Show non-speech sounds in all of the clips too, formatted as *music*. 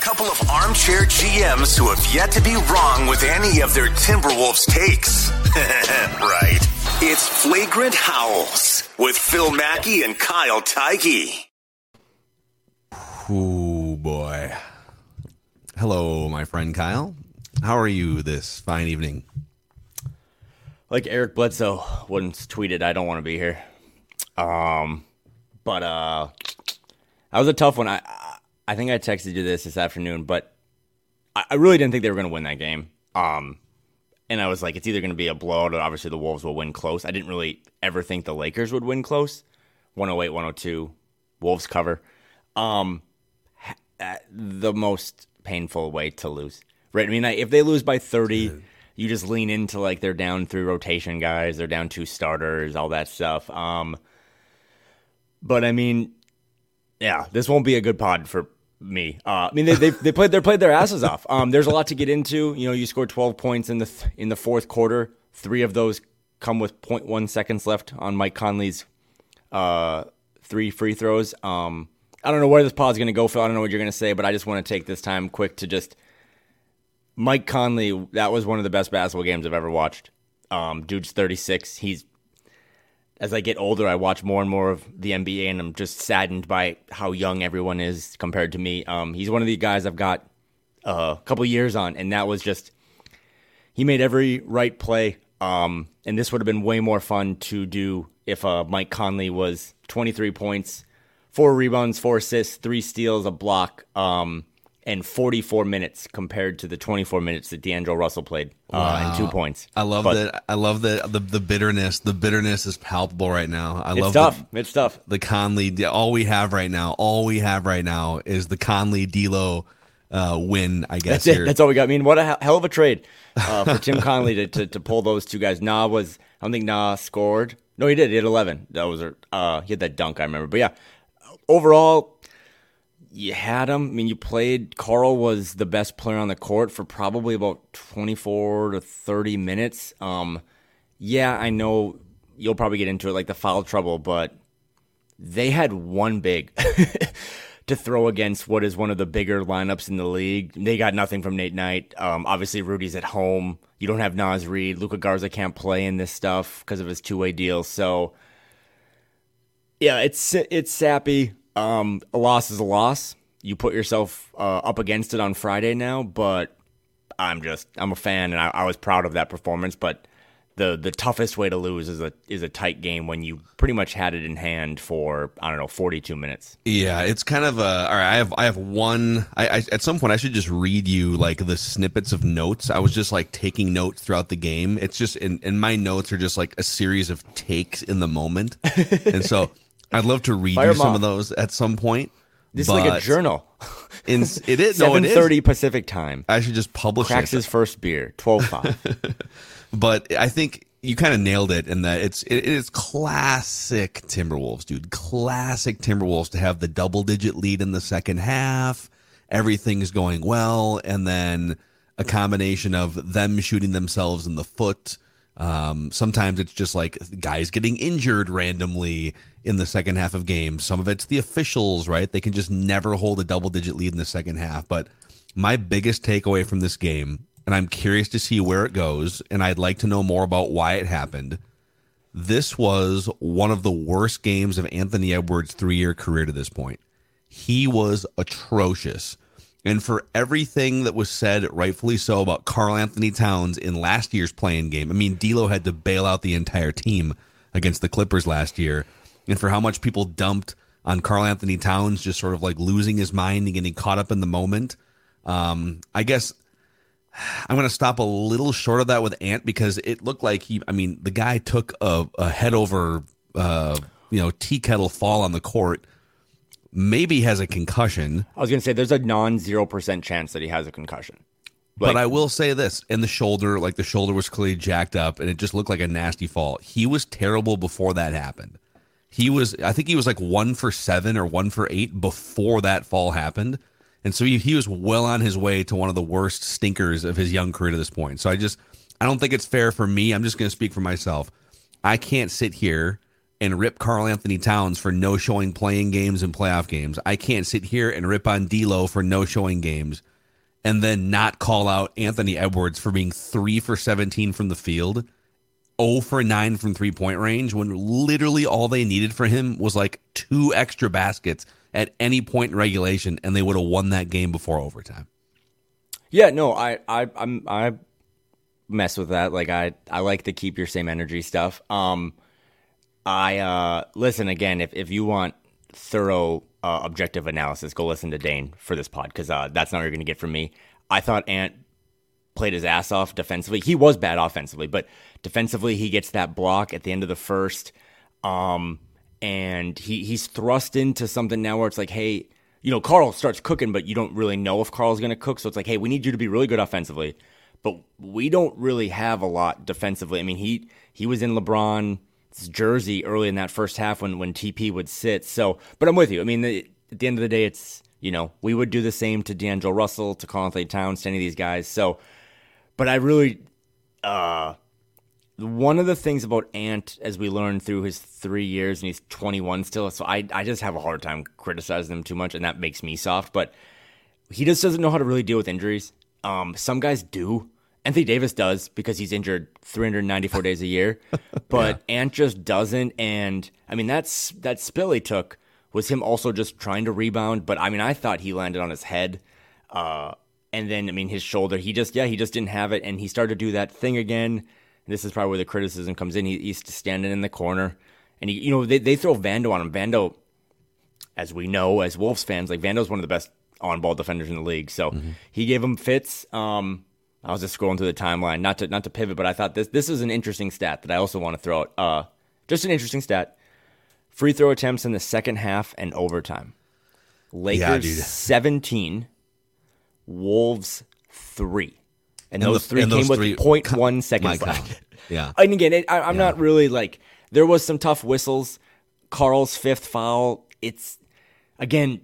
A couple of armchair GMs who have yet to be wrong with any of their Timberwolves takes. *laughs* right. It's Flagrant Howls with Phil Mackey and Kyle Theige. Ooh, boy. Hello, my friend Kyle. How are you this fine evening? Like Eric Bledsoe once tweeted, I don't want to be here. Um, but uh, that was a tough one. I I think I texted you this this afternoon, but I, I really didn't think they were going to win that game. Um, and I was like, it's either going to be a blowout or obviously the Wolves will win close. I didn't really ever think the Lakers would win close. 108, 102, Wolves cover. Um, the most painful way to lose, right? I mean, if they lose by 30, you just lean into like they're down three rotation guys, they're down two starters, all that stuff. Um, but I mean, yeah, this won't be a good pod for me. Uh, I mean, they, they they played they played their asses off. Um, there's a lot to get into. You know, you scored 12 points in the th- in the fourth quarter. Three of those come with 0.1 seconds left on Mike Conley's uh, three free throws. Um, I don't know where this pod's going to go, Phil. I don't know what you're going to say, but I just want to take this time quick to just Mike Conley. That was one of the best basketball games I've ever watched. Um, dude's 36. He's as I get older, I watch more and more of the NBA, and I'm just saddened by how young everyone is compared to me. Um, he's one of the guys I've got uh, a couple years on, and that was just he made every right play. Um, and this would have been way more fun to do if uh, Mike Conley was 23 points, four rebounds, four assists, three steals, a block. Um, and 44 minutes compared to the 24 minutes that D'Angelo Russell played uh, wow. and two points. I love but, that. I love that the, the bitterness. The bitterness is palpable right now. I it's love tough. The, it's tough. The Conley. All we have right now. All we have right now is the Conley D'Lo uh, win. I guess that's it. That's all we got. I mean, what a hell of a trade *laughs* uh, for Tim Connelly to, to, to pull those two guys. Nah was. I don't think Nah scored. No, he did. He had 11. That was uh, he had that dunk. I remember. But yeah, overall you had him. I mean, you played. Karl was the best player on the court for probably about 24 to 30 minutes. Um, yeah, I know you'll probably get into it like the foul trouble, but they had one big *laughs* to throw against what is one of the bigger lineups in the league. They got nothing from Nate Knight. Um, obviously, Rudy's at home. You don't have Naz Reid. Luka Garza can't play in this stuff because of his two way deal. So, yeah, it's it's sappy. Um, a loss is a loss. You put yourself uh, up against it on Friday now, but I'm just I'm a fan and I, I was proud of that performance. But the the toughest way to lose is a is a tight game when you pretty much had it in hand for I don't know 42 minutes. Yeah, it's kind of a all right. I have I have one. I, I at some point I should just read you like the snippets of notes. I was just like taking notes throughout the game. It's just and, and my notes are just like a series of takes in the moment, *laughs* and so. I'd love to read Fire you some of those at some point. This is like a journal. In, it is seven thirty Pacific time. I should just publish. Cracks it. his first beer, twelve five. *laughs* but I think you kind of nailed it in that it's it is classic Timberwolves, dude. Classic Timberwolves to have the double digit lead in the second half. Everything's going well, and then a combination of them shooting themselves in the foot. Um, sometimes it's just like guys getting injured randomly in the second half of games. Some of it's the officials, right? They can just never hold a double digit lead in the second half. But my biggest takeaway from this game, and I'm curious to see where it goes, and I'd like to know more about why it happened. This was one of the worst games of Anthony Edwards' three year career to this point. He was atrocious. And for everything that was said, rightfully so, about Karl-Anthony Towns in last year's play-in game, I mean, D'Lo had to bail out the entire team against the Clippers last year and for how much people dumped on Karl Anthony Towns just sort of like losing his mind and getting caught up in the moment. Um, I guess I'm going to stop a little short of that with Ant because it looked like he, I mean, the guy took a, a head over, uh, you know, tea kettle fall on the court, maybe has a concussion. I was gonna say there's a non zero percent chance that he has a concussion. but I will say this: in the shoulder, like the shoulder was clearly jacked up, and it just looked like a nasty fall. He was terrible before that happened. He was, I think, he was like one for seven or one for eight before that fall happened, and so he, he was well on his way to one of the worst stinkers of his young career to this point. So I just, I don't think it's fair for me. I'm just going to speak for myself. I can't sit here and rip Karl Anthony Towns for no showing play-in games and playoff games. I can't sit here and rip on D'Lo for no showing games and then not call out Anthony Edwards for being three for 17 from the field, 0 for 9 from three point range, when literally all they needed for him was like two extra baskets at any point in regulation, and they would have won that game before overtime. Yeah, no, I, I, I'm, I mess with that. Like, I, I like to keep your same energy stuff. Um, I, uh, listen again, if, if you want thorough, uh, objective analysis, go listen to Dane for this pod because, uh, that's not what you're going to get from me. I thought Ant played his ass off defensively. He was bad offensively, but defensively, he gets that block at the end of the first. Um, and he, he's thrust into something now where it's like, hey, you know, Karl starts cooking, but you don't really know if Karl's going to cook. So it's like, hey, we need you to be really good offensively, but we don't really have a lot defensively. I mean, he he was in LeBron's jersey early in that first half when when TP would sit. So, but I'm with you. I mean, the, at the end of the day, it's you know we would do the same to D'Angelo Russell, to Karl Towns, to any of these guys. So, but I really, uh, one of the things about Ant, as we learned through his three years, and he's 21 still, so I, I just have a hard time criticizing him too much, and that makes me soft. But he just doesn't know how to really deal with injuries. Um, some guys do. Anthony Davis does because he's injured 394 days a year, *laughs* but yeah. Ant just doesn't. And I mean, that's that spill he took was him also just trying to rebound. But I mean, I thought he landed on his head. Uh, and then, I mean, his shoulder, he just, yeah, he just didn't have it. And he started to do that thing again this is probably where the criticism comes in. He, he's standing in the corner, and he, you know, they, they throw Vando on him. Vando, as we know, as Wolves fans, like Vando's one of the best on-ball defenders in the league. So mm-hmm. he gave him fits. Um, I was just scrolling through the timeline, not to not to pivot, but I thought this this is an interesting stat that I also want to throw out. Uh, just an interesting stat: free throw attempts in the second half and overtime. Lakers yeah, seventeen, Wolves three and, and those three and came with three, 0.1 seconds left. *laughs* Yeah. And again, it, I, am yeah. not really like there was some tough whistles. Karl's fifth foul. It's again,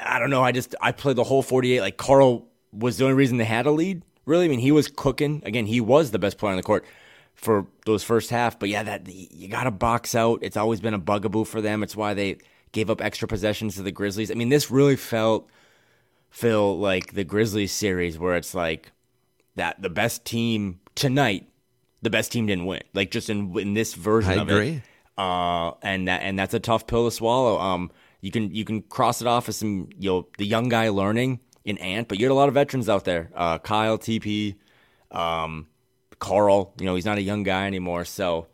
I don't know. I just I played the whole 48. Like Karl was the only reason they had a lead. Really, I mean, he was cooking. Again, he was the best player on the court for those first half. But yeah, that you got to box out. It's always been a bugaboo for them. It's why they gave up extra possessions to the Grizzlies. I mean, this really felt Phil like the Grizzlies series where it's like that the best team tonight, the best team didn't win. Like just in in this version I of agree. it. Uh, and that and that's a tough pill to swallow. Um, you can you can cross it off as some you know the young guy learning in Ant, but you had a lot of veterans out there. Uh, Kyle, TP, um, Karl. You know he's not a young guy anymore, so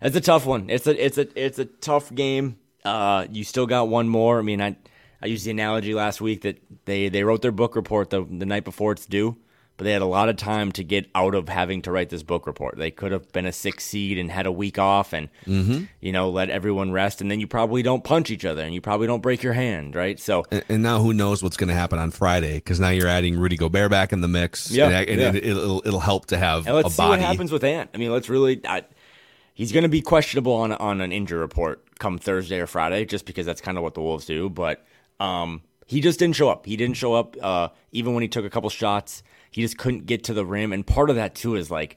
it's a tough one. It's a it's a it's a tough game. Uh, you still got one more. I mean, I I used the analogy last week that they they wrote their book report the the night before it's due but they had a lot of time to get out of having to write this book report. They could have been a six seed and had a week off and, mm-hmm. you know, let everyone rest. And then you probably don't punch each other and you probably don't break your hand, right? So, and, and now who knows what's going to happen on Friday because now you're adding Rudy Gobert back in the mix. Yeah. And, and yeah. It, will it'll help to have and let's a see body. what happens with Ant. I mean, let's really. I, he's going to be questionable on, on an injury report come Thursday or Friday just because that's kind of what the Wolves do. But, um, he just didn't show up. He didn't show up uh, even when he took a couple shots. He just couldn't get to the rim. And part of that too is like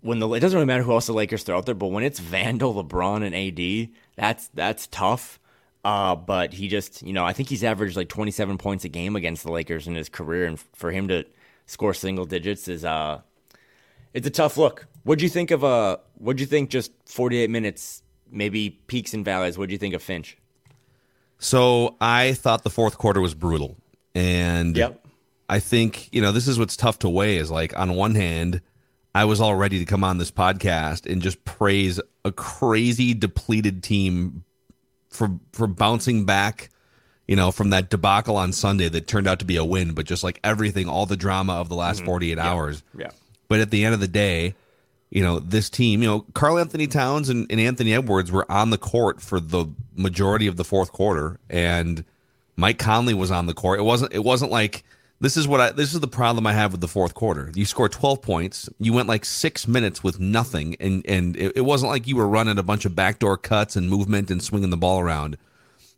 when the it doesn't really matter who else the Lakers throw out there, but when it's Vando, LeBron, and AD, that's that's tough. Uh, but he just, you know, I think he's averaged like 27 points a game against the Lakers in his career, and for him to score single digits is uh, it's a tough look. What'd you think of uh, what'd you think just 48 minutes, maybe peaks and valleys? What'd you think of Finch? So I thought the fourth quarter was brutal, and yep. I think, you know, this is what's tough to weigh is like on one hand, I was all ready to come on this podcast and just praise a crazy depleted team for for bouncing back, you know, from that debacle on Sunday that turned out to be a win, but just like everything, all the drama of the last mm-hmm. 48 yeah. hours. Yeah. But at the end of the day, you know, this team, you know, Karl Anthony Towns and, and Anthony Edwards were on the court for the majority of the fourth quarter, and Mike Conley was on the court. It wasn't. It wasn't like this is what I. This is the problem I have with the fourth quarter. You scored twelve points. You went like six minutes with nothing, and and it, it wasn't like you were running a bunch of backdoor cuts and movement and swinging the ball around.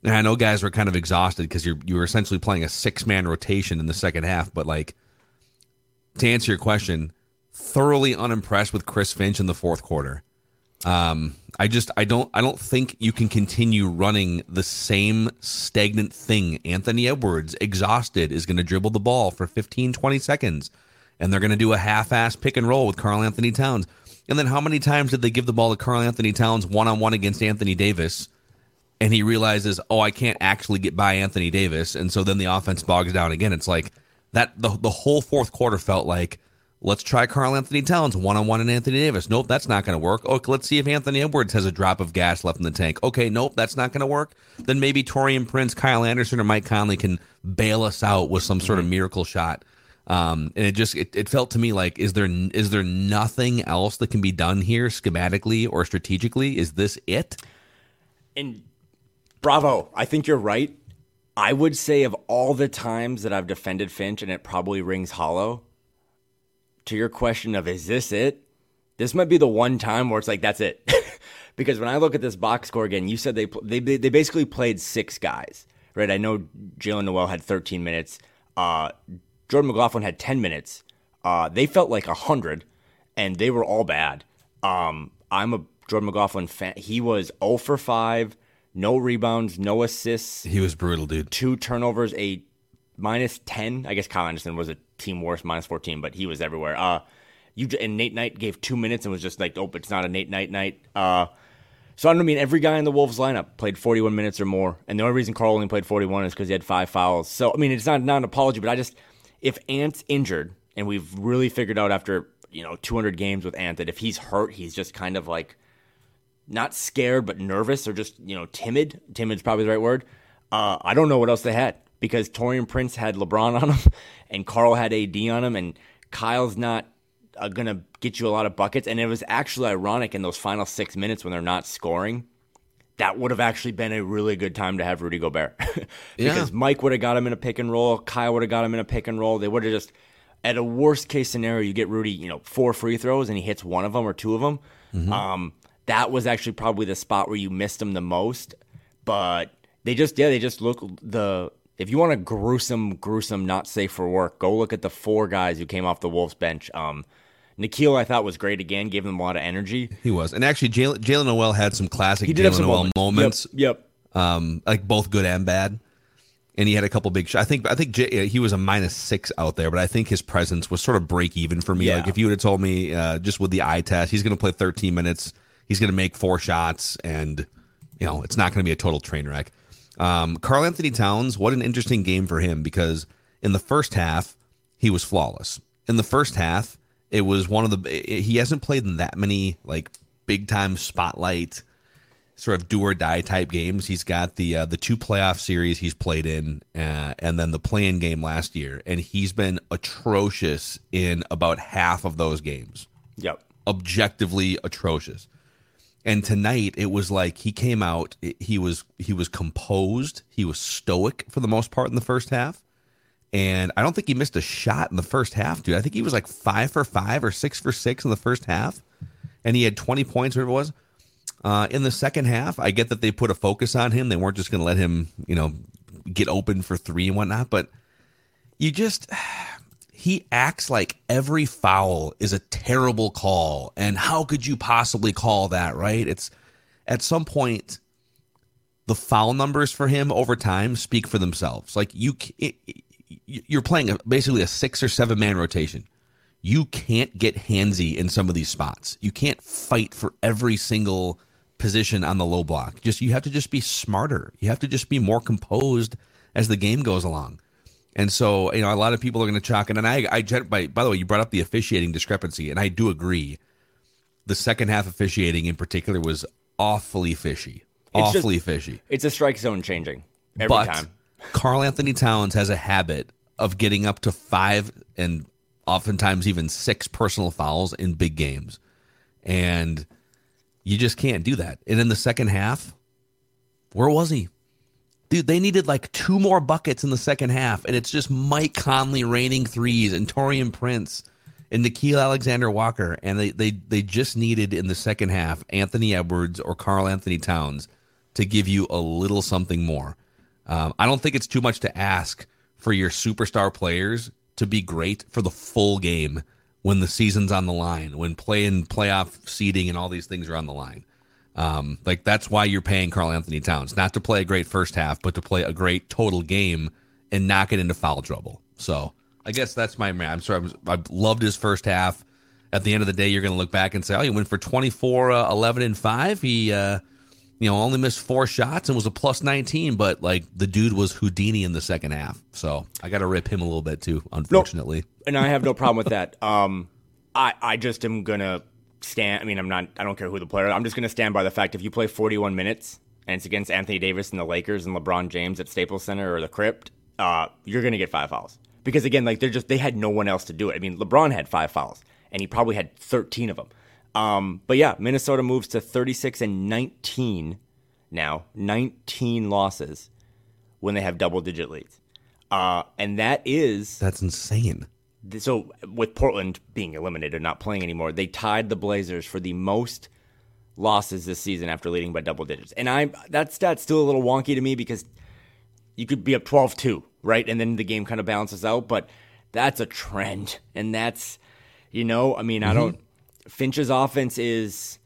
And I know guys were kind of exhausted because you're you were essentially playing a six man rotation in the second half. But like to answer your question, thoroughly unimpressed with Chris Finch in the fourth quarter. Um, I just I don't I don't think you can continue running the same stagnant thing. Anthony Edwards, exhausted, is going to dribble the ball for 15, 20 seconds, and they're going to do a half-ass pick and roll with Karl Anthony Towns. And then how many times did they give the ball to Karl Anthony Towns one on one against Anthony Davis? And he realizes, oh, I can't actually get by Anthony Davis, and so then the offense bogs down again. It's like that. The the whole fourth quarter felt like Let's try Karl Anthony Towns one on one and Anthony Davis. Nope, that's not going to work. Okay, let's see if Anthony Edwards has a drop of gas left in the tank. Okay, nope, that's not going to work. Then maybe Taurean Prince, Kyle Anderson, or Mike Conley can bail us out with some sort of miracle shot. Um, and it just it, it felt to me like is there is there nothing else that can be done here schematically or strategically? Is this it? And bravo, I think you're right. I would say of all the times that I've defended Finch, and it probably rings hollow to your question of is this it? This might be the one time where it's like that's it. *laughs* because when I look at this box score again, you said they they they basically played six guys, right? I know Jaylen Nowell had 13 minutes. Uh, Jordan McLaughlin had 10 minutes. Uh, they felt like hundred, and they were all bad. Um, I'm a Jordan McLaughlin fan. He was 0 for 5, no rebounds, no assists. He was brutal, dude. Two turnovers, a minus 10. I guess Kyle Anderson was a team worst, minus 14, but he was everywhere. Uh, you and Nate Knight gave two minutes and was just like, oh, it's not a Nate Knight night. Uh, so I don't mean every guy in the Wolves lineup played 41 minutes or more, and the only reason Karl only played 41 is because he had five fouls. So I mean, it's not not an apology, but I just if Ant's injured, and we've really figured out after you know 200 games with Ant that if he's hurt, he's just kind of like not scared but nervous or just you know timid. Timid's probably the right word. Uh, I don't know what else they had because Taurean Prince had LeBron on him *laughs* and Karl had AD on him, and Kyle's not uh, going to get you a lot of buckets. And it was actually ironic in those final six minutes when they're not scoring. That would have actually been a really good time to have Rudy Gobert *laughs* because yeah. Mike would have got him in a pick and roll. Kyle would have got him in a pick and roll. They would have just, at a worst case scenario, you get Rudy, you know, four free throws and he hits one of them or two of them. Mm-hmm. Um, that was actually probably the spot where you missed him the most. But they just, yeah, they just look the if you want a gruesome, gruesome, not safe for work, go look at the four guys who came off the Wolves bench. Um, Nickeil, I thought was great again, gave them a lot of energy. He was, and actually, Jaylen, Jaylen Nowell had some classic Jaylen Nowell moments. moments. Yep. yep. Um, like both good and bad. And he had a couple big shots. I think I think Jay, he was a minus six out there, but I think his presence was sort of break even for me. Yeah. Like if you would have told me uh, just with the eye test, he's going to play 13 minutes, he's going to make four shots, and you know it's not going to be a total train wreck. Um, Karl Anthony Towns, what an interesting game for him because in the first half, he was flawless. In the first half, it was one of the, he hasn't played in that many like big time spotlight sort of do or die type games. He's got the uh, the two playoff series he's played in, uh, and then the play-in game last year, and he's been atrocious in about half of those games. Yep, objectively atrocious. And tonight it was like he came out. He was he was composed. He was stoic for the most part in the first half. And I don't think he missed a shot in the first half, dude. I think he was like five for five or six for six in the first half, and he had twenty points, whatever it was. Uh, in the second half, I get that they put a focus on him. They weren't just going to let him, you know, get open for three and whatnot. But you just he acts like every foul is a terrible call. And how could you possibly call that right? It's at some point the foul numbers for him over time speak for themselves. Like you you're playing basically a six or seven man rotation. You can't get handsy in some of these spots. You can't fight for every single position on the low block. Just you have to just be smarter. You have to just be more composed as the game goes along and so, you know, a lot of people are going to chalk it. And I, I, by, by the way, you brought up the officiating discrepancy, and I do agree. The second half officiating in particular was awfully fishy, awfully just, fishy. It's a strike zone changing every but time. Karl Anthony Towns has a habit of getting up to five and oftentimes even six personal fouls in big games. And you just can't do that. And in the second half, where was he? Dude, they needed like two more buckets in the second half, and it's just Mike Conley raining threes and Taurean Prince and Nickeil Alexander Walker. And they, they, they just needed in the second half Anthony Edwards or Karl Anthony Towns to give you a little something more. Um, I don't think it's too much to ask for your superstar players to be great for the full game when the season's on the line, when play-in playoff seeding and all these things are on the line. Um, like that's why you're paying Karl Anthony Towns, not to play a great first half, but to play a great total game and not get into foul trouble. So I guess that's my man. I'm sorry. I loved his first half. At the end of the day, you're going to look back and say, oh, he went for 24, uh, 11, and 5. He, uh, you know, only missed four shots and was a plus 19, but like the dude was Houdini in the second half. So I got to rip him a little bit too, unfortunately. and I have no problem with that. Um, I, I just am going to stand. I mean, I'm not, I don't care who the player I'm just going to stand by the fact if you play 41 minutes and it's against Anthony Davis and the Lakers and LeBron James at Staples Center or the Crypt, uh, you're going to get five fouls. Because again, like they're just, they had no one else to do it. I mean, LeBron had five fouls and he probably had 13 of them. Um, but yeah, Minnesota moves to 36 and 19 now, 19 losses when they have double digit leads. Uh, and that is that's insane. So with Portland being eliminated, not playing anymore, they tied the Blazers for the most losses this season after leading by double digits. And I that stat's still a little wonky to me because you could be up 12-2, right? And then the game kind of balances out, but that's a trend. And that's you know, I mean, mm-hmm. I don't Finch's offense is.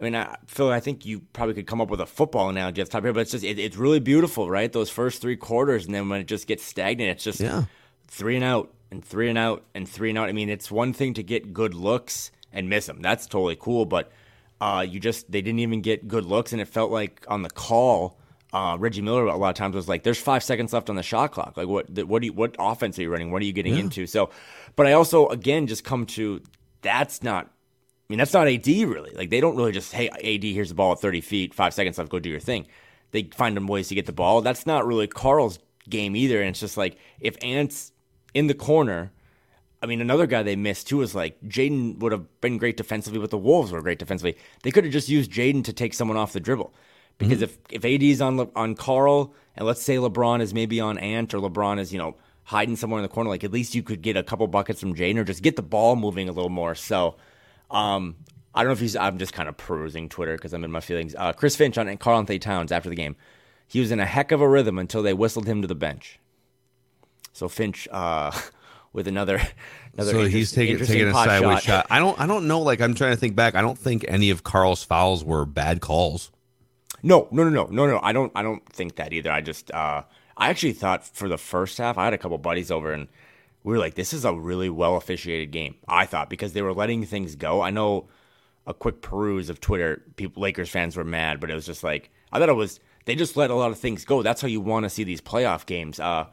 I mean, I, Phil, I think you probably could come up with a football analogy off the top here, but it's just it, it's really beautiful, right? Those first three quarters, and then when it just gets stagnant, it's just yeah. three and out and three and out and three and out. I mean, it's one thing to get good looks and miss them. That's totally cool, but uh, you just they didn't even get good looks, and it felt like on the call. Uh, Reggie Miller a lot of times was like, "There's five seconds left on the shot clock. Like, what? What do you? What offense are you running? What are you getting yeah. into?" So, but I also again just come to that's not. I mean, that's not AD really. Like they don't really just hey AD here's the ball at 30 feet, five seconds left, go do your thing. They find them ways to get the ball. That's not really Karl's game either. And it's just like if Ant's in the corner. I mean, another guy they missed too was like Jaden would have been great defensively, but the Wolves were great defensively. They could have just used Jaden to take someone off the dribble. Because mm-hmm. if if AD is on on Karl, and let's say LeBron is maybe on Ant, or LeBron is you know hiding somewhere in the corner, like at least you could get a couple buckets from Jaden or just get the ball moving a little more. So, um, I don't know if he's. I'm just kind of perusing Twitter because I'm in my feelings. Uh, Chris Finch on Karl Anthony Towns after the game. He was in a heck of a rhythm until they whistled him to the bench. So Finch, uh, *laughs* with another, another. So he's taking taking a sideways shot. shot. I don't. I don't know. Like I'm trying to think back. I don't think any of Karl's fouls were bad calls. No, no, no, no, no, no. I don't. I don't think that either. I just. Uh, I actually thought for the first half, I had a couple buddies over and we were like, this is a really well officiated game. I thought because they were letting things go. I know a quick peruse of Twitter, people Lakers fans were mad, but it was just like I thought it was they just let a lot of things go. That's how you want to see these playoff games. Uh,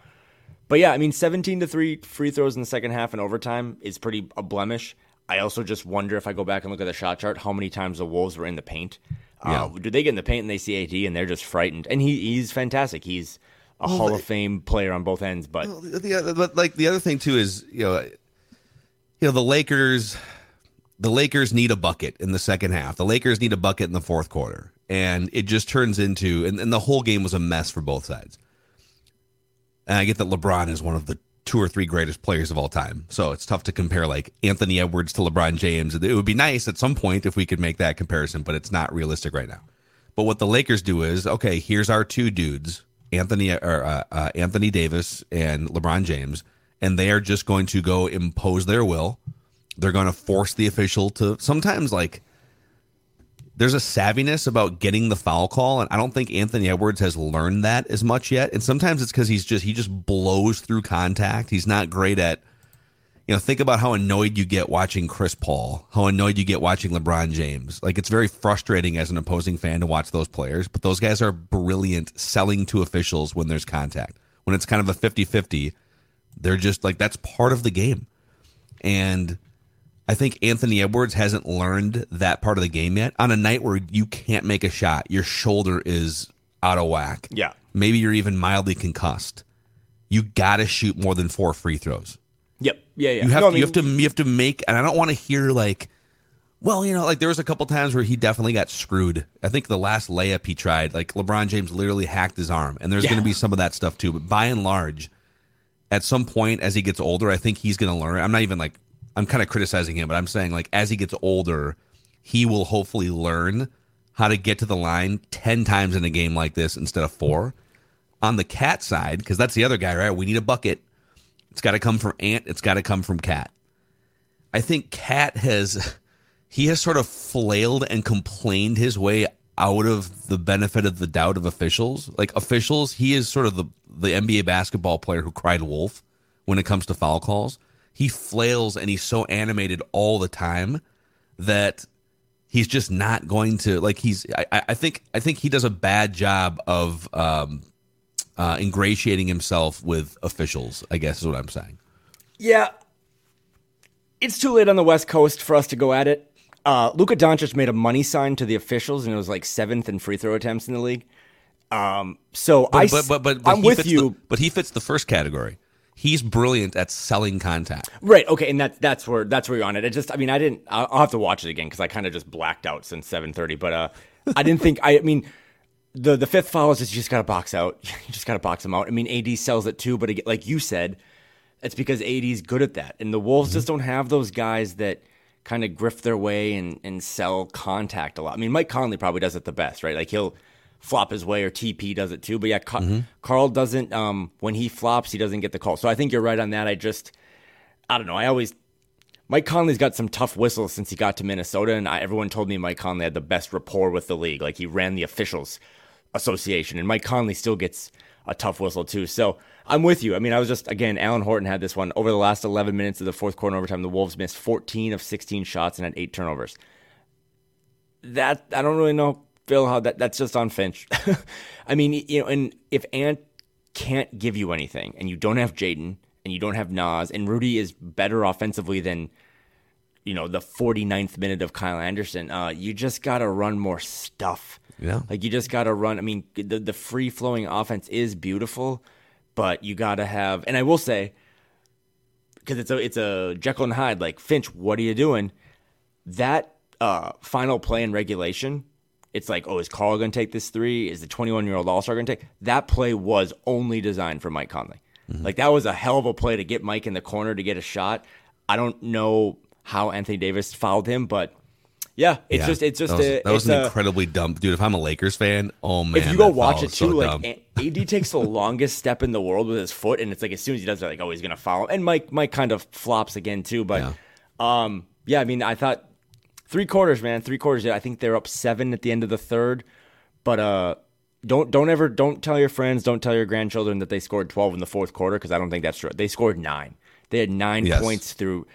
but yeah, I mean, 17 to three free throws in the second half and overtime is pretty a blemish. I also just wonder if I go back and look at the shot chart, how many times the Wolves were in the paint. Uh, do they get in the paint and they see AD and they're just frightened? And he, he's fantastic. He's a well, Hall of Fame player on both ends. But well, the, but like the other thing too is you know, you know the Lakers, the Lakers need a bucket in the second half. The Lakers need a bucket in the fourth quarter, and it just turns into and, and the whole game was a mess for both sides. And I get that LeBron is one of the two or three greatest players of all time. So it's tough to compare like Anthony Edwards to LeBron James. It would be nice at some point if we could make that comparison, but it's not realistic right now. But what the Lakers do is, okay, here's our two dudes Anthony or uh, uh, Anthony Davis and LeBron James, and they are just going to go impose their will. They're going to force the official to sometimes like. There's a savviness about getting the foul call, and I don't think Anthony Edwards has learned that as much yet. And sometimes it's because he's just he just blows through contact. He's not great at you know, think about how annoyed you get watching Chris Paul, how annoyed you get watching LeBron James. Like it's very frustrating as an opposing fan to watch those players, but those guys are brilliant selling to officials when there's contact. When it's kind of a 50-50, they're just like that's part of the game. And I think Anthony Edwards hasn't learned that part of the game yet. On a night where you can't make a shot, your shoulder is out of whack. Yeah. Maybe you're even mildly concussed. You got to shoot more than four free throws Yep. Yeah. Yeah. You have no, to, I mean, you have to you have to make, and I don't want to hear like, Well, you know, like there was a couple times where he definitely got screwed. I think the last layup he tried, like LeBron James literally hacked his arm, and there's Yeah. going to be some of that stuff too. But by and large, at some point as he gets older, I think he's going to learn. I'm not even like I'm kind of criticizing him, but I'm saying like as he gets older, he will hopefully learn how to get to the line ten times in a game like this instead of four. On the KAT side, because that's the other guy, right? We need a bucket. It's got to come from Ant. It's got to come from KAT. I think KAT has he has sort of flailed and complained his way out of the benefit of the doubt of officials. Like officials, he is sort of the the NBA basketball player who cried wolf when it comes to foul calls. He flails and he's so animated all the time that he's just not going to like he's I, I think I think he does a bad job of um uh ingratiating himself with officials, I guess is what I'm saying. Yeah. It's too late on the West Coast for us to go at it. Uh, Luka Doncic made a money sign to the officials, and it was like seventh in free throw attempts in the league. Um, so I, but but but, but I'm with you. The, but he fits the first category. He's brilliant at selling contact. Right. Okay. And that's that's where that's where you're on it. It just. I mean, I didn't. I'll, I'll have to watch it again because I kind of just blacked out since 7:30. But uh, I didn't think. I, I mean, the the fifth foul is just you just got to box out. *laughs* You just got to box them out. I mean, AD sells it too, but again, like you said, it's because AD's good at that, and the Wolves just don't have those guys that kind of grift their way and and sell contact a lot. I mean, Mike Conley probably does it the best, right? Like he'll flop his way or TP does it too. But yeah, Ca- Karl doesn't. Um, when he flops, he doesn't get the call. So I think you're right on that. I just, I don't know. I always Mike Conley's got some tough whistles since he got to Minnesota, and I, everyone told me Mike Conley had the best rapport with the league. Like he ran the officials association, and Mike Conley still gets a tough whistle too. So I'm with you. I mean, I was just again, Alan Horton had this one over the last 11 minutes of the fourth quarter overtime. The Wolves missed 14 of 16 shots and had eight turnovers. That I don't really know, Phil, how that that's just on Finch. *laughs* I mean, you know, and if Ant can't give you anything, and you don't have Jaden, and you don't have Nas, and Rudy is better offensively than you know the 49th minute of Kyle Anderson. Uh, you just got to run more stuff. Yeah. like you just got to run. I mean, the the free flowing offense is beautiful, but you got to have. And I will say, because it's a it's a Jekyll and Hyde. Like Finch, what are you doing? That uh, final play in regulation. It's like, oh, is Karl going to take this three? Is the 21 year old All Star going to take that play? Was only designed for Mike Conley. Like that was a hell of a play to get Mike in the corner to get a shot. I don't know how Anthony Davis fouled him, but yeah, it's Yeah. just it's just that was, a, that was it's an a- incredibly dumb dude. If I'm a Lakers fan, oh man, if you go watch it it is so too, like AD *laughs* takes the longest step in the world with his foot, and it's like as soon as he does that, like oh he's gonna foul him. And Mike Mike kind of flops again too, but Yeah. um yeah, I mean I thought three quarters, man, three quarters. I think they're up seven at the end of the third, but uh. Don't don't ever don't tell your friends, don't tell your grandchildren that they scored twelve in the fourth quarter because I don't think that's true. They scored nine. They had nine Yes. points through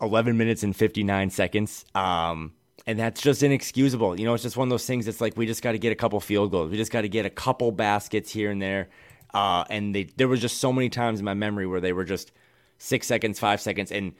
11 minutes and 59 seconds. Um, and that's just inexcusable. You know, it's just one of those things that's like we just got to get a couple field goals. We just got to get a couple baskets here and there. Uh, and they there was just so many times in my memory where they were just six seconds, five seconds, and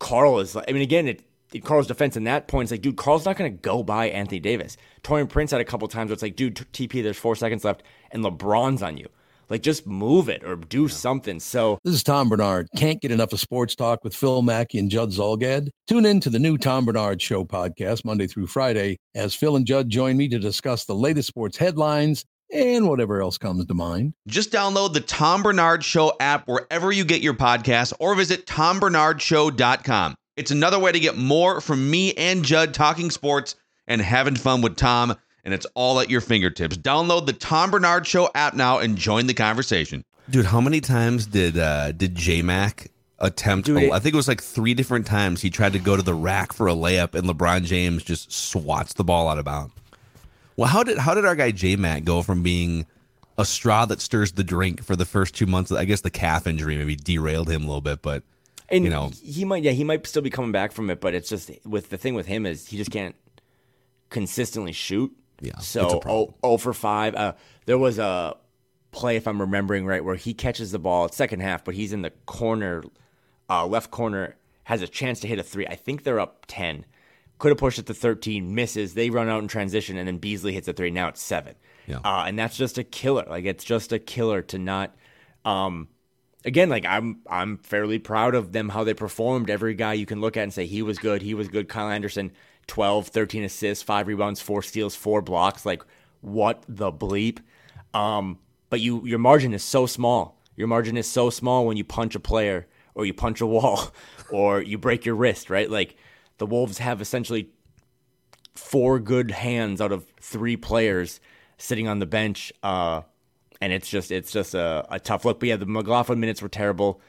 Karl is like, I mean, again, it Karl's defense in that point is like, dude, Karl's not going to go by Anthony Davis. Taurean Prince had a couple times where it's like, dude, TP, there's four seconds left, and LeBron's on you. Like, just move it or do something. So, This is Tom Barnard. Can't get enough of sports talk with Phil Mackey and Judd Zolgad? Tune in to the new Tom Barnard Show podcast Monday through Friday as Phil and Judd join me to discuss the latest sports headlines and whatever else comes to mind. Just download the Tom Barnard Show app wherever you get your podcasts or visit tombarnardshow.com. It's another way to get more from me and Judd talking sports and having fun with Tom, and it's all at your fingertips. Download the Tom Barnard Show app now and join the conversation. Dude, how many times did uh did J Mac attempt? Dude, oh, it- I think it was like three different times he tried to go to the rack for a layup, and LeBron James just swats the ball out of bounds. Well, how did how did our guy J Mac go from being a straw that stirs the drink for the first two months? I guess the calf injury maybe derailed him a little bit, but and You know. he might, yeah, he might still be coming back from it, but it's just with the thing with him is he just can't consistently shoot. Yeah, So oh, oh for five. Uh, there was a play, if I'm remembering right, where he catches the ball second half, but he's in the corner, uh, left corner, has a chance to hit a three. I think they're up ten. Could have pushed it to 13, misses. They run out in transition, and then Beasley hits a three. Now it's seven. Yeah. Uh, and that's just a killer. Like it's just a killer to not. Um, again, like I'm I'm fairly proud of them how they performed. Every guy you can look at and say he was good, he was good. Kyle Anderson, 12, 13 assists, five rebounds, four steals, four blocks. Like what the bleep? Um, but you your margin is so small. Your margin is so small when you punch a player or you punch a wall *laughs* or you break your wrist, right? Like the Wolves have essentially four good hands out of three players sitting on the bench. Uh, and it's just it's just a, a tough look. But yeah, the McLaughlin minutes were terrible.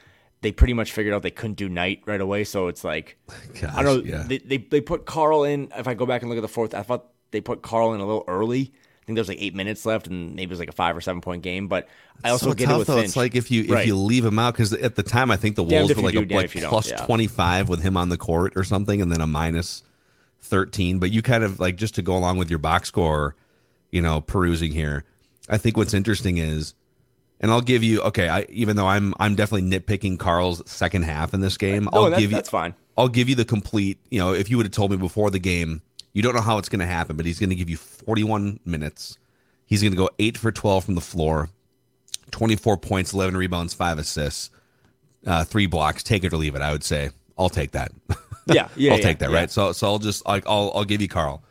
They pretty much figured out they couldn't do Knight right away, so it's like *laughs* Gosh, I don't know. yeah. They, they they put Karl in. If I go back and look at the fourth, I thought they put Karl in a little early. I think there was like eight minutes left, and maybe it was like a five or seven point game. But I also so get tough, it with though. Finch. It's like if you if Right. you leave him out because at the time I think the Wolves were like do, a like if you don't, plus yeah. twenty five with him on the court or something, and then a minus thirteen. But you kind of like just to go along with your box score, you know, perusing here. I think what's interesting is, and I'll give you okay. I even though I'm I'm definitely nitpicking Karl's second half in this game. No, I'll that- give you that's fine. I'll give you the complete. You know, if you would have told me before the game, you don't know how it's going to happen, but he's going to give you 41 minutes. He's going to go eight for 12 from the floor, 24 points, 11 rebounds, five assists, uh, three blocks. Take it or leave it. I would say I'll take that. Yeah, yeah, *laughs* I'll yeah, take that. yeah. Right. So, so I'll just like I'll I'll give you Karl.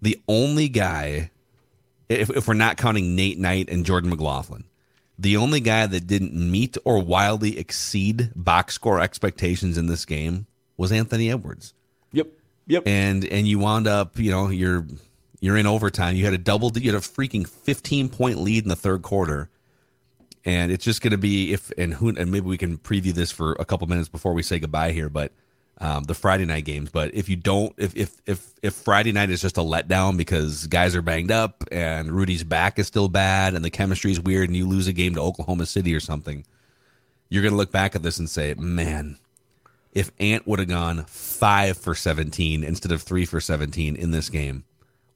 The only guy, if if we're not counting Nate Knight and Jordan McLaughlin, the only guy that didn't meet or wildly exceed box score expectations in this game was Anthony Edwards. Yep, yep. and and you wound up you know you're you're in overtime. You had a double you had a freaking 15 point lead in the third quarter. And it's just going to be if and who and maybe we can preview this for a couple minutes before we say goodbye here but um, the Friday night games but if you don't if if if if Friday night is just a letdown because guys are banged up and Rudy's back is still bad and the chemistry is weird and you lose a game to Oklahoma City or something you're to look back at this and say man if Ant would have gone five for 17 instead of three for 17 in this game.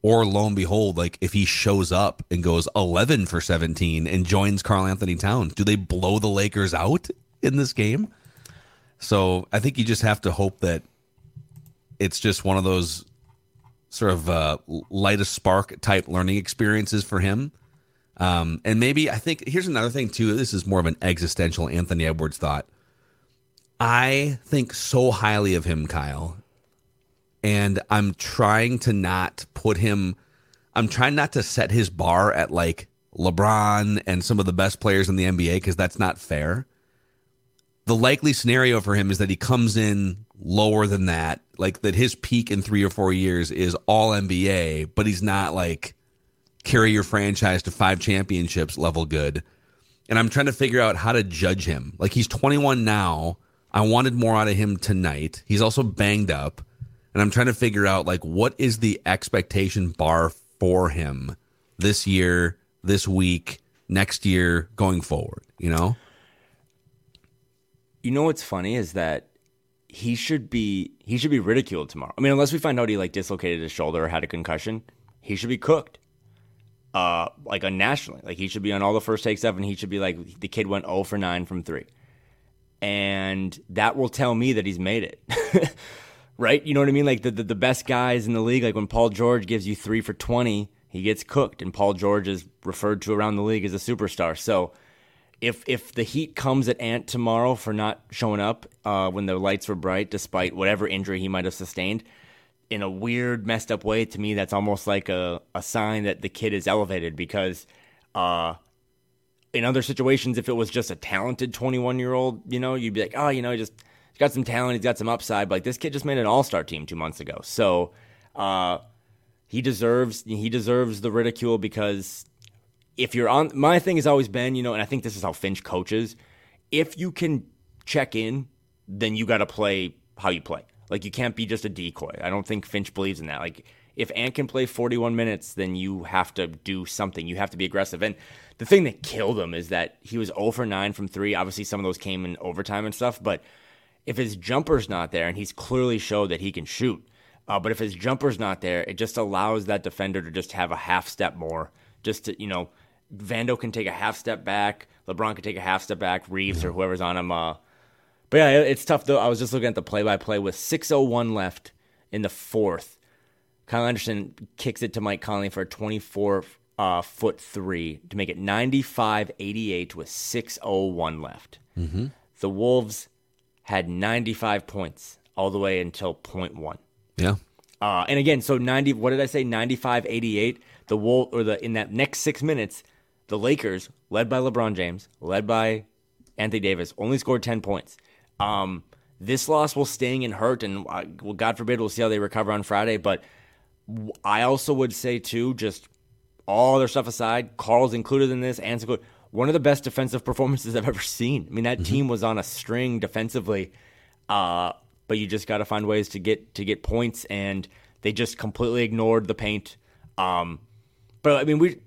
Or lo and behold, like if he shows up and goes 11 for 17 and joins Karl Anthony Towns, do they blow the Lakers out in this game? So I think you just have to hope that it's just one of those sort of uh, light a spark type learning experiences for him. Um, and maybe I think here's another thing too. This is more of an existential Anthony Edwards thought. I think so highly of him, Kyle. And I'm trying to not put him, I'm trying not to set his bar at like LeBron and some of the best players in the NBA because that's not fair. The likely scenario for him is that he comes in lower than that, like that his peak in three or four years is all NBA, but he's not like carry your franchise to five championships level good and I'm trying to figure out how to judge him. Like he's 21 now. I wanted more out of him tonight. He's also banged up, and I'm trying to figure out like what is the expectation bar for him this year, this week, next year, going forward. You know? You know what's funny is that he should be he should be ridiculed tomorrow. I mean, unless we find out he like dislocated his shoulder or had a concussion, he should be cooked. Uh, like on nationally, like he should be on all the first takes stuff, and he should be like the kid went 0 for 9 from three, and that will tell me that he's made it. *laughs* right? You know what I mean? Like the, the the best guys in the league, like when Paul George gives you three for 20, he gets cooked, and Paul George is referred to around the league as a superstar. So if if the heat comes at Ant tomorrow for not showing up uh, when the lights were bright, despite whatever injury he might have sustained, in a weird, messed up way, to me, that's almost like a, a sign that the kid is elevated because uh, in other situations, if it was just a talented 21 year old, you know, you'd be like, oh, you know, he just he's got some talent, he's got some upside. But like this kid just made an all star team two months ago. So uh, he deserves he deserves the ridicule because if you're on my thing has always been, you know, and I think this is how Finch coaches, if you can check in, then you gotta play how you play. Like you can't be just a decoy. I don't think Finch believes in that. Like if Ant can play 41 minutes, then you have to do something. You have to be aggressive. And the thing that killed him is that he was 0 for 9 from 3. Obviously some of those came in overtime and stuff, but if his jumper's not there and he's clearly showed that he can shoot, uh, but if his jumper's not there, it just allows that defender to just have a half step more. Just to, you know, Vando can take a half step back, LeBron can take a half step back, Reaves or whoever's on him. Uh, but yeah, it's tough though. I was just looking at the play by play with 6:01 left in the fourth. Kyle Anderson kicks it to Mike Conley for a 24 uh, foot three to make it 95 88 with 6.01 left. Mm-hmm. The Wolves had 95 points all the way until point one. Yeah. Uh, and again, so 90, what did I say? 95 88. The Wolf, or the, in that next six minutes, the Lakers, led by LeBron James, led by Anthony Davis, only scored 10 points. Um, this loss will sting and hurt, and uh, well, God forbid, we'll see how they recover on Friday. But I also would say, too, just all their stuff aside, Karl's included in this, and one of the best defensive *laughs* performances I've ever seen. I mean, that mm-hmm. team was on a string defensively, uh, but you just got to find ways to get to get points, and they just completely ignored the paint. Um, but I mean, we,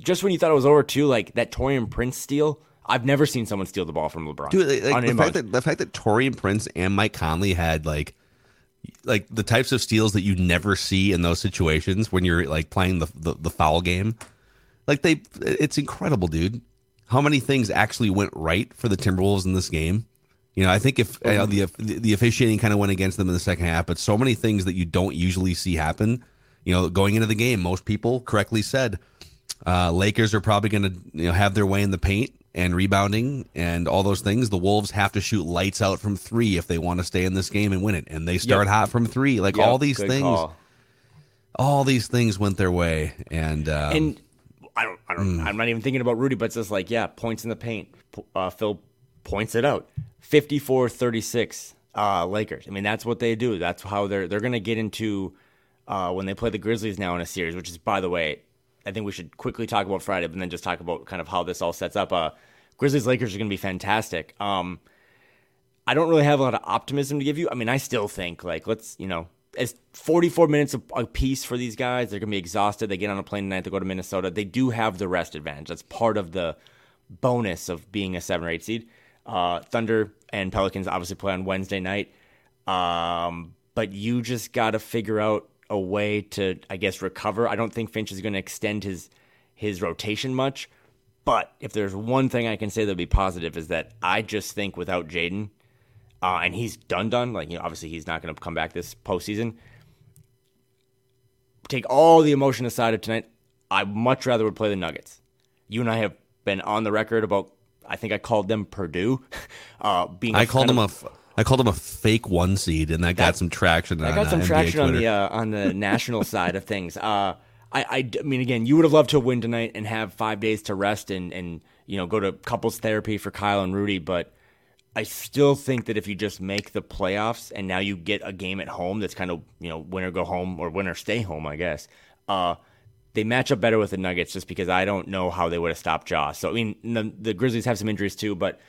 just when you thought it was over, too, like that Taurean Prince steal I've never seen someone steal the ball from LeBron. Dude, like, the, fact that, the fact that Taurean Prince and Mike Conley had like like the types of steals that you never see in those situations when you're like playing the, the, the foul game. Like they it's incredible, dude. How many things actually went right for the Timberwolves in this game? You know, I think if uh, you know, mm-hmm. the the officiating kind of went against them in the second half, but so many things that you don't usually see happen. You know, going into the game, most people correctly said uh, Lakers are probably going to you know have their way in the paint and rebounding and all those things. The Wolves have to shoot lights out from three if they want to stay in this game and win it. And they start yep. hot from three. Like yep, all these things, call. all these things went their way. And um, and I don't, I don't, mm. I'm not even thinking about Rudy, but it's just like, yeah, points in the paint. Uh, Phil points it out. 54-36 uh, Lakers. I mean, that's what they do. That's how they're they're going to get into uh, when they play the Grizzlies now in a series. Which is, by the way, I think we should quickly talk about Friday, but then just talk about kind of how this all sets up. Uh, Grizzlies Lakers are going to be fantastic. Um, I don't really have a lot of optimism to give you. I mean, I still think like let's you know, it's 44 minutes a, piece for these guys. They're going to be exhausted. They get on a plane tonight. They go to Minnesota. They do have the rest advantage. That's part of the bonus of being a seven or eight seed. Uh, Thunder and Pelicans obviously play on Wednesday night. Um, but you just got to figure out a way to, I guess, recover. I don't think Finch is going to extend his his rotation much. But if there's one thing I can say that'll be positive is that I just think without Jaden, uh, and he's done done. Like you know, obviously he's not going to come back this postseason. Take all the emotion aside of tonight. I much rather would play the Nuggets. You and I have been on the record about. I think I called them Purdue. *laughs* Uh, being I called them a. I called him a fake one seed, and that, that got some traction. I got some uh, traction on the uh, on the national side of things. Uh, I, I, I mean, again, you would have loved to win tonight and have five days to rest and and you know go to couples therapy for Kyle and Rudy, but I still think that if you just make the playoffs and now you get a game at home that's kind of you know winner go home or winner stay home, I guess. Uh, they match up better with the Nuggets just because I don't know how they would have stopped Ja. So I mean, the, the Grizzlies have some injuries too, but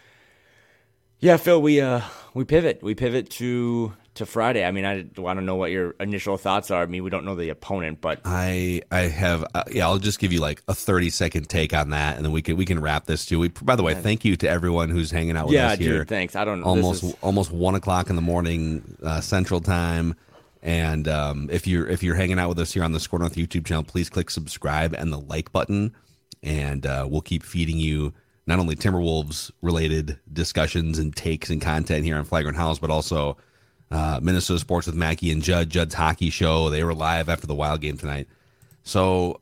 yeah, Phil, we uh we pivot. We pivot to to Friday. I mean, I, I don't know what your initial thoughts are. I mean, we don't know the opponent, but I I have uh, yeah. I'll just give you like a thirty second take on that, and then we can we can wrap this too. We by the way, thank you to everyone who's hanging out with yeah, us here. Dude, thanks. I don't almost is... almost one o'clock in the morning uh, Central Time. And um, if you're if you're hanging out with us here on the Score North YouTube channel, please click subscribe and the like button, and uh, we'll keep feeding you not only Timberwolves related discussions and takes and content here on Flagrant Howls, but also uh, Minnesota Sports with Mackey and Judd, Judd's hockey show. They were live after the Wild game tonight. So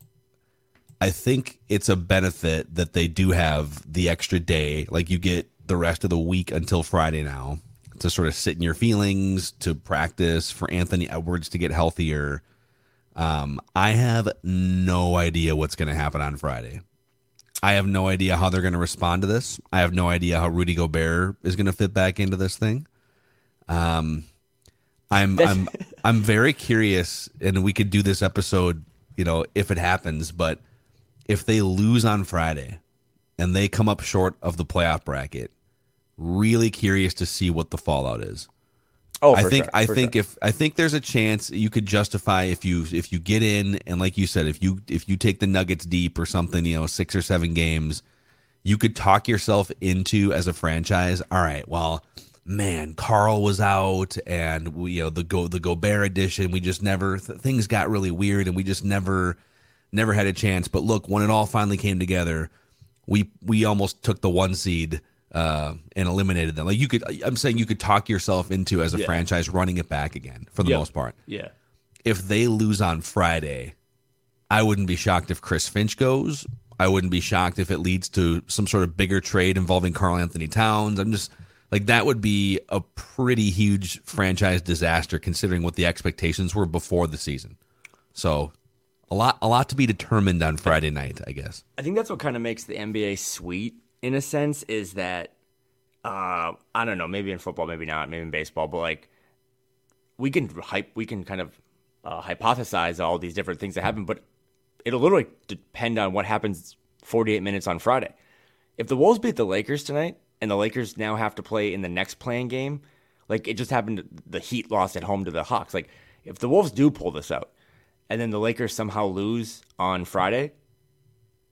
I think it's a benefit that they do have the extra day. Like you get the rest of the week until Friday now to sort of sit in your feelings, to practice, for Anthony Edwards to get healthier. Um, I have no idea what's going to happen on Friday. I have no idea how they're going to respond to this. I have no idea how Rudy Gobert is going to fit back into this thing. Um, I'm I'm *laughs* I'm very curious, and we could do this episode, you know, if it happens. But if they lose on Friday and they come up short of the playoff bracket, really curious to see what the fallout is. Oh, I think sure, I think sure. if I think there's a chance you could justify if you if you get in and like you said if you if you take the Nuggets deep or something you know six or seven games, you could talk yourself into as a franchise. All right, well, man, Karl was out and we, you know the go the Gobert edition. We just never th- things got really weird and we just never never had a chance. But look, when it all finally came together, we we almost took the one seed uh, and eliminated them. Like you could, I'm saying you could talk yourself into as a yeah. franchise running it back again for the yep. most part. Yeah. If they lose on Friday, I wouldn't be shocked if Chris Finch goes. I wouldn't be shocked if it leads to some sort of bigger trade involving Karl-Anthony Towns. I'm just like that would be a pretty huge franchise disaster considering what the expectations were before the season. So a lot a lot to be determined on Friday night, I guess. I think that's what kind of makes the NBA sweet in a sense is that uh, I don't know, maybe in football, maybe not, maybe in baseball, but like we can hype, we can kind of uh, hypothesize all these different things that happen, but it'll literally depend on what happens 48 minutes on Friday. If the Wolves beat the Lakers tonight, and the Lakers now have to play in the next play-in game, like it just happened, the Heat lost at home to the Hawks. Like if the Wolves do pull this out, and then the Lakers somehow lose on Friday,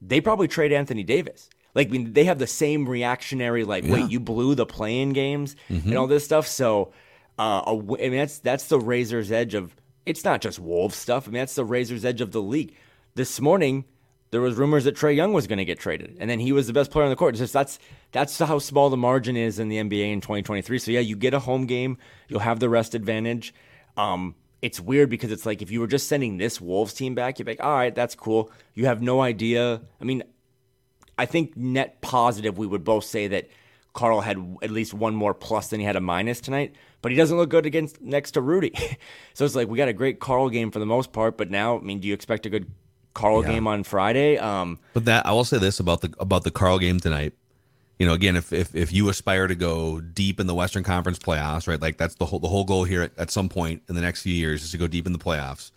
they probably trade Anthony Davis. Like, I mean, they have the same reactionary, like, yeah. wait, you blew the play-in games mm-hmm. and all this stuff. So, uh, I mean, that's that's the razor's edge of. It's not just Wolves stuff. I mean, that's the razor's edge of the league. This morning, there was rumors that Trae Young was going to get traded, and then he was the best player on the court. It's just that's that's how small the margin is in the NBA in 2023. So yeah, you get a home game, you'll have the rest advantage. Um, it's weird because it's like if you were just sending this Wolves team back, you'd be like, all right, that's cool. You have no idea. I mean, I think net positive, we would both say that Karl had at least one more plus than he had a minus tonight, but he doesn't look good against next to Rudy. *laughs* so it's like we got a great Karl game for the most part, but now, I mean, do you expect a good Karl yeah. game on Friday? Um, but that I will say this about the about the Karl game tonight. You know, again, if, if if you aspire to go deep in the Western Conference playoffs, right? Like that's the whole the whole goal here at, at some point in the next few years is to go deep in the playoffs.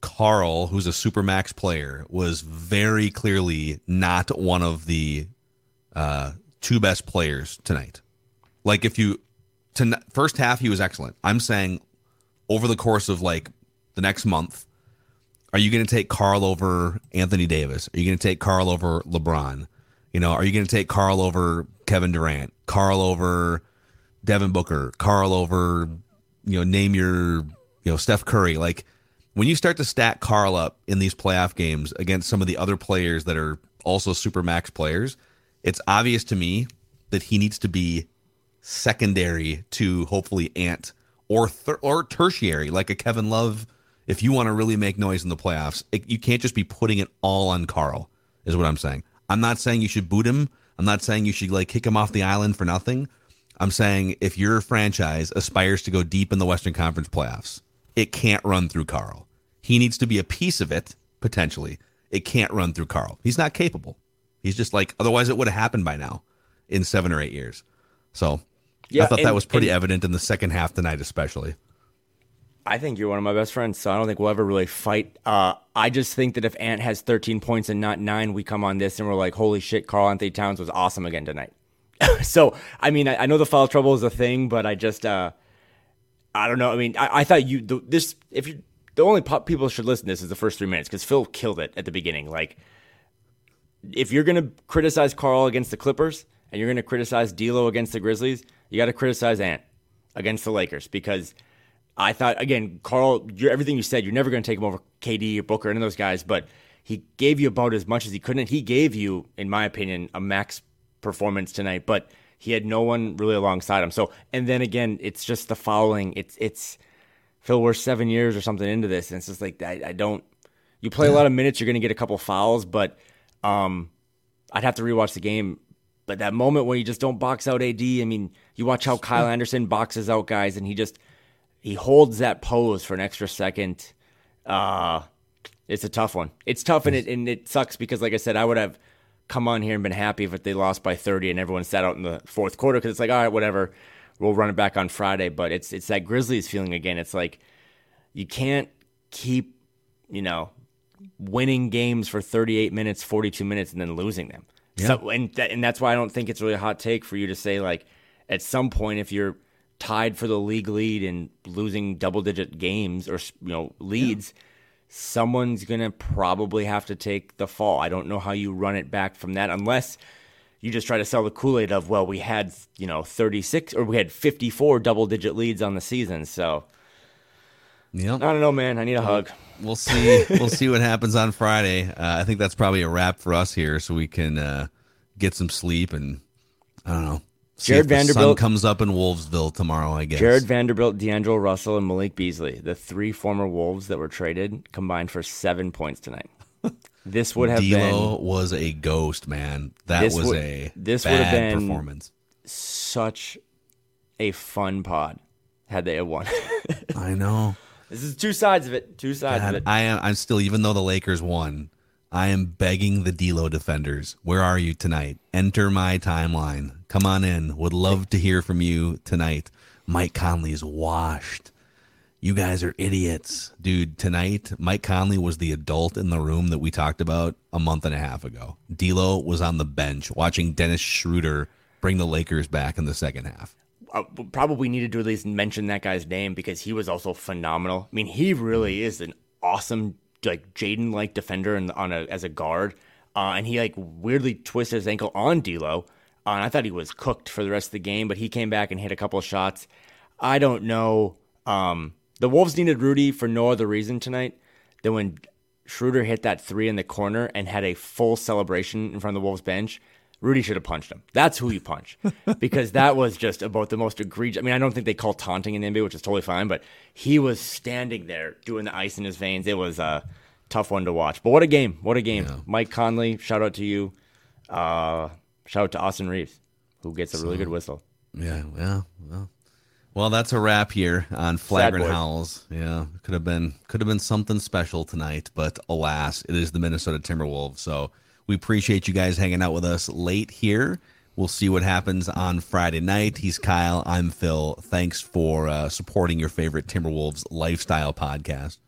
Karl, who's a super max player, was very clearly not one of the uh, two best players tonight. Like if you to first half he was excellent. I'm saying over the course of like the next month, are you going to take Karl over Anthony Davis? Are you going to take Karl over LeBron? You know, are you going to take Karl over Kevin Durant? Karl over Devin Booker? Carl over you know name your you know Steph Curry? Like when you start to stack Karl up in these playoff games against some of the other players that are also super max players, it's obvious to me that he needs to be secondary to hopefully Ant or or tertiary like a Kevin Love. If you want to really make noise in the playoffs, it, you can't just be putting it all on Karl. Is what I'm saying. I'm not saying you should boot him. I'm not saying you should like kick him off the island for nothing. I'm saying if your franchise aspires to go deep in the Western Conference playoffs, it can't run through Karl. He needs to be a piece of it, potentially. It can't run through Karl. He's not capable. He's just like, otherwise, it would have happened by now in seven or eight years. So yeah, I thought and, that was pretty and, evident in the second half tonight, especially. I think you're one of my best friends, so I don't think we'll ever really fight. Uh, I just think that if Ant has 13 points and not nine, we come on this and we're like, holy shit, Karl-Anthony Towns was awesome again tonight. *laughs* so, I mean, I, I, know the foul trouble is a thing, but I just, uh, I don't know. I mean, I, I thought you the, this if you the only pop people should listen to this is the first three minutes because Phil killed it at the beginning. Like, if you're gonna criticize Karl against the Clippers and you're gonna criticize D'Lo against the Grizzlies, you got to criticize Ant against the Lakers because I thought again, Karl, everything you said, you're never gonna take him over KD or Booker, any of those guys, but he gave you about as much as he could, and he gave you, in my opinion, a max performance tonight, but he had no one really alongside him. So, and then again, it's just the following. It's it's Phil. We're seven years or something into this, and it's just like I, I don't. You play a lot of minutes, you're going to get a couple fouls, but um, I'd have to rewatch the game. But that moment where you just don't box out AD, I mean, you watch how Kyle Anderson boxes out guys, and he just he holds that pose for an extra second. Uh, it's a tough one. It's tough, and it and it sucks because, like I said, I would have come on here and been happy if they lost by 30 and everyone sat out in the fourth quarter because it's like, all right, whatever, we'll run it back on Friday. But it's it's that Grizzlies feeling again. It's like you can't keep, you know, winning games for 38 minutes, 42 minutes, and then losing them. Yeah. So, and that, and that's why I don't think it's really a hot take for you to say like at some point if you're tied for the league lead and losing double digit games or you know leads. Yeah someone's to probably have to take the fall. I don't know how you run it back from that unless you just try to sell the Kool-Aid of, well, we had, you know, 36 or we had 54 double digit leads on the season. So Yep. I don't know, man. I need a hug. We'll see. we'll see what happens on Friday. Uh, I think that's probably a wrap for us here, so we can uh, get some sleep and I don't know Jarred if the sun Vanderbilt- comes up in Wolvesville tomorrow. I guess. Jarred Vanderbilt, D'Angelo Russell, and Malik Beasley, the three former Wolves that were traded, combined for seven points tonight. *laughs* This would have D'Lo been was a ghost, man. That was would- a this would bad have been- performance. such a fun pod had they have won. *laughs* I know. this is two sides of it. Two sides of it. I am. I'm still, even though the Lakers won, I am begging the D'Lo defenders. Where are you tonight? Enter my timeline. Come on in. Would love to hear from you tonight. Mike Conley's washed. You guys are idiots, dude. Tonight, Mike Conley was the adult in the room that we talked about a month and a half ago. D'Lo was on the bench watching Dennis Schroeder bring the Lakers back in the second half. uh, probably needed to at least mention that guy's name because he was also phenomenal. I mean, he really is an awesome, like Jaden like defender and on a as a guard, uh, and he like weirdly twisted his ankle on D'Lo. Uh, and I thought he was cooked for the rest of the game, but he came back and hit a couple of shots. I don't know. Um, the Wolves needed Rudy for no other reason tonight than when Schroeder hit that three in the corner and had a full celebration in front of the Wolves bench. Rudy should have punched him. That's who you punch *laughs* because that was just about the most egregious. I mean, I don't think they call taunting in the NBA, which is totally fine, but he was standing there doing the ice in his veins. It was a tough one to watch. But what a game! What a game! Mike Conley, shout out to you. Uh, shout out to Austin Reaves, who gets a really good whistle. Yeah, yeah, well, well, that's a wrap here on Flagrant. Howls. Yeah, could have been could have been something special tonight, but alas, it is the Minnesota Timberwolves. So we appreciate you guys hanging out with us late here. We'll see what happens on Friday night. He's Kyle. I'm Phil. Thanks for uh, supporting your favorite Timberwolves lifestyle podcast.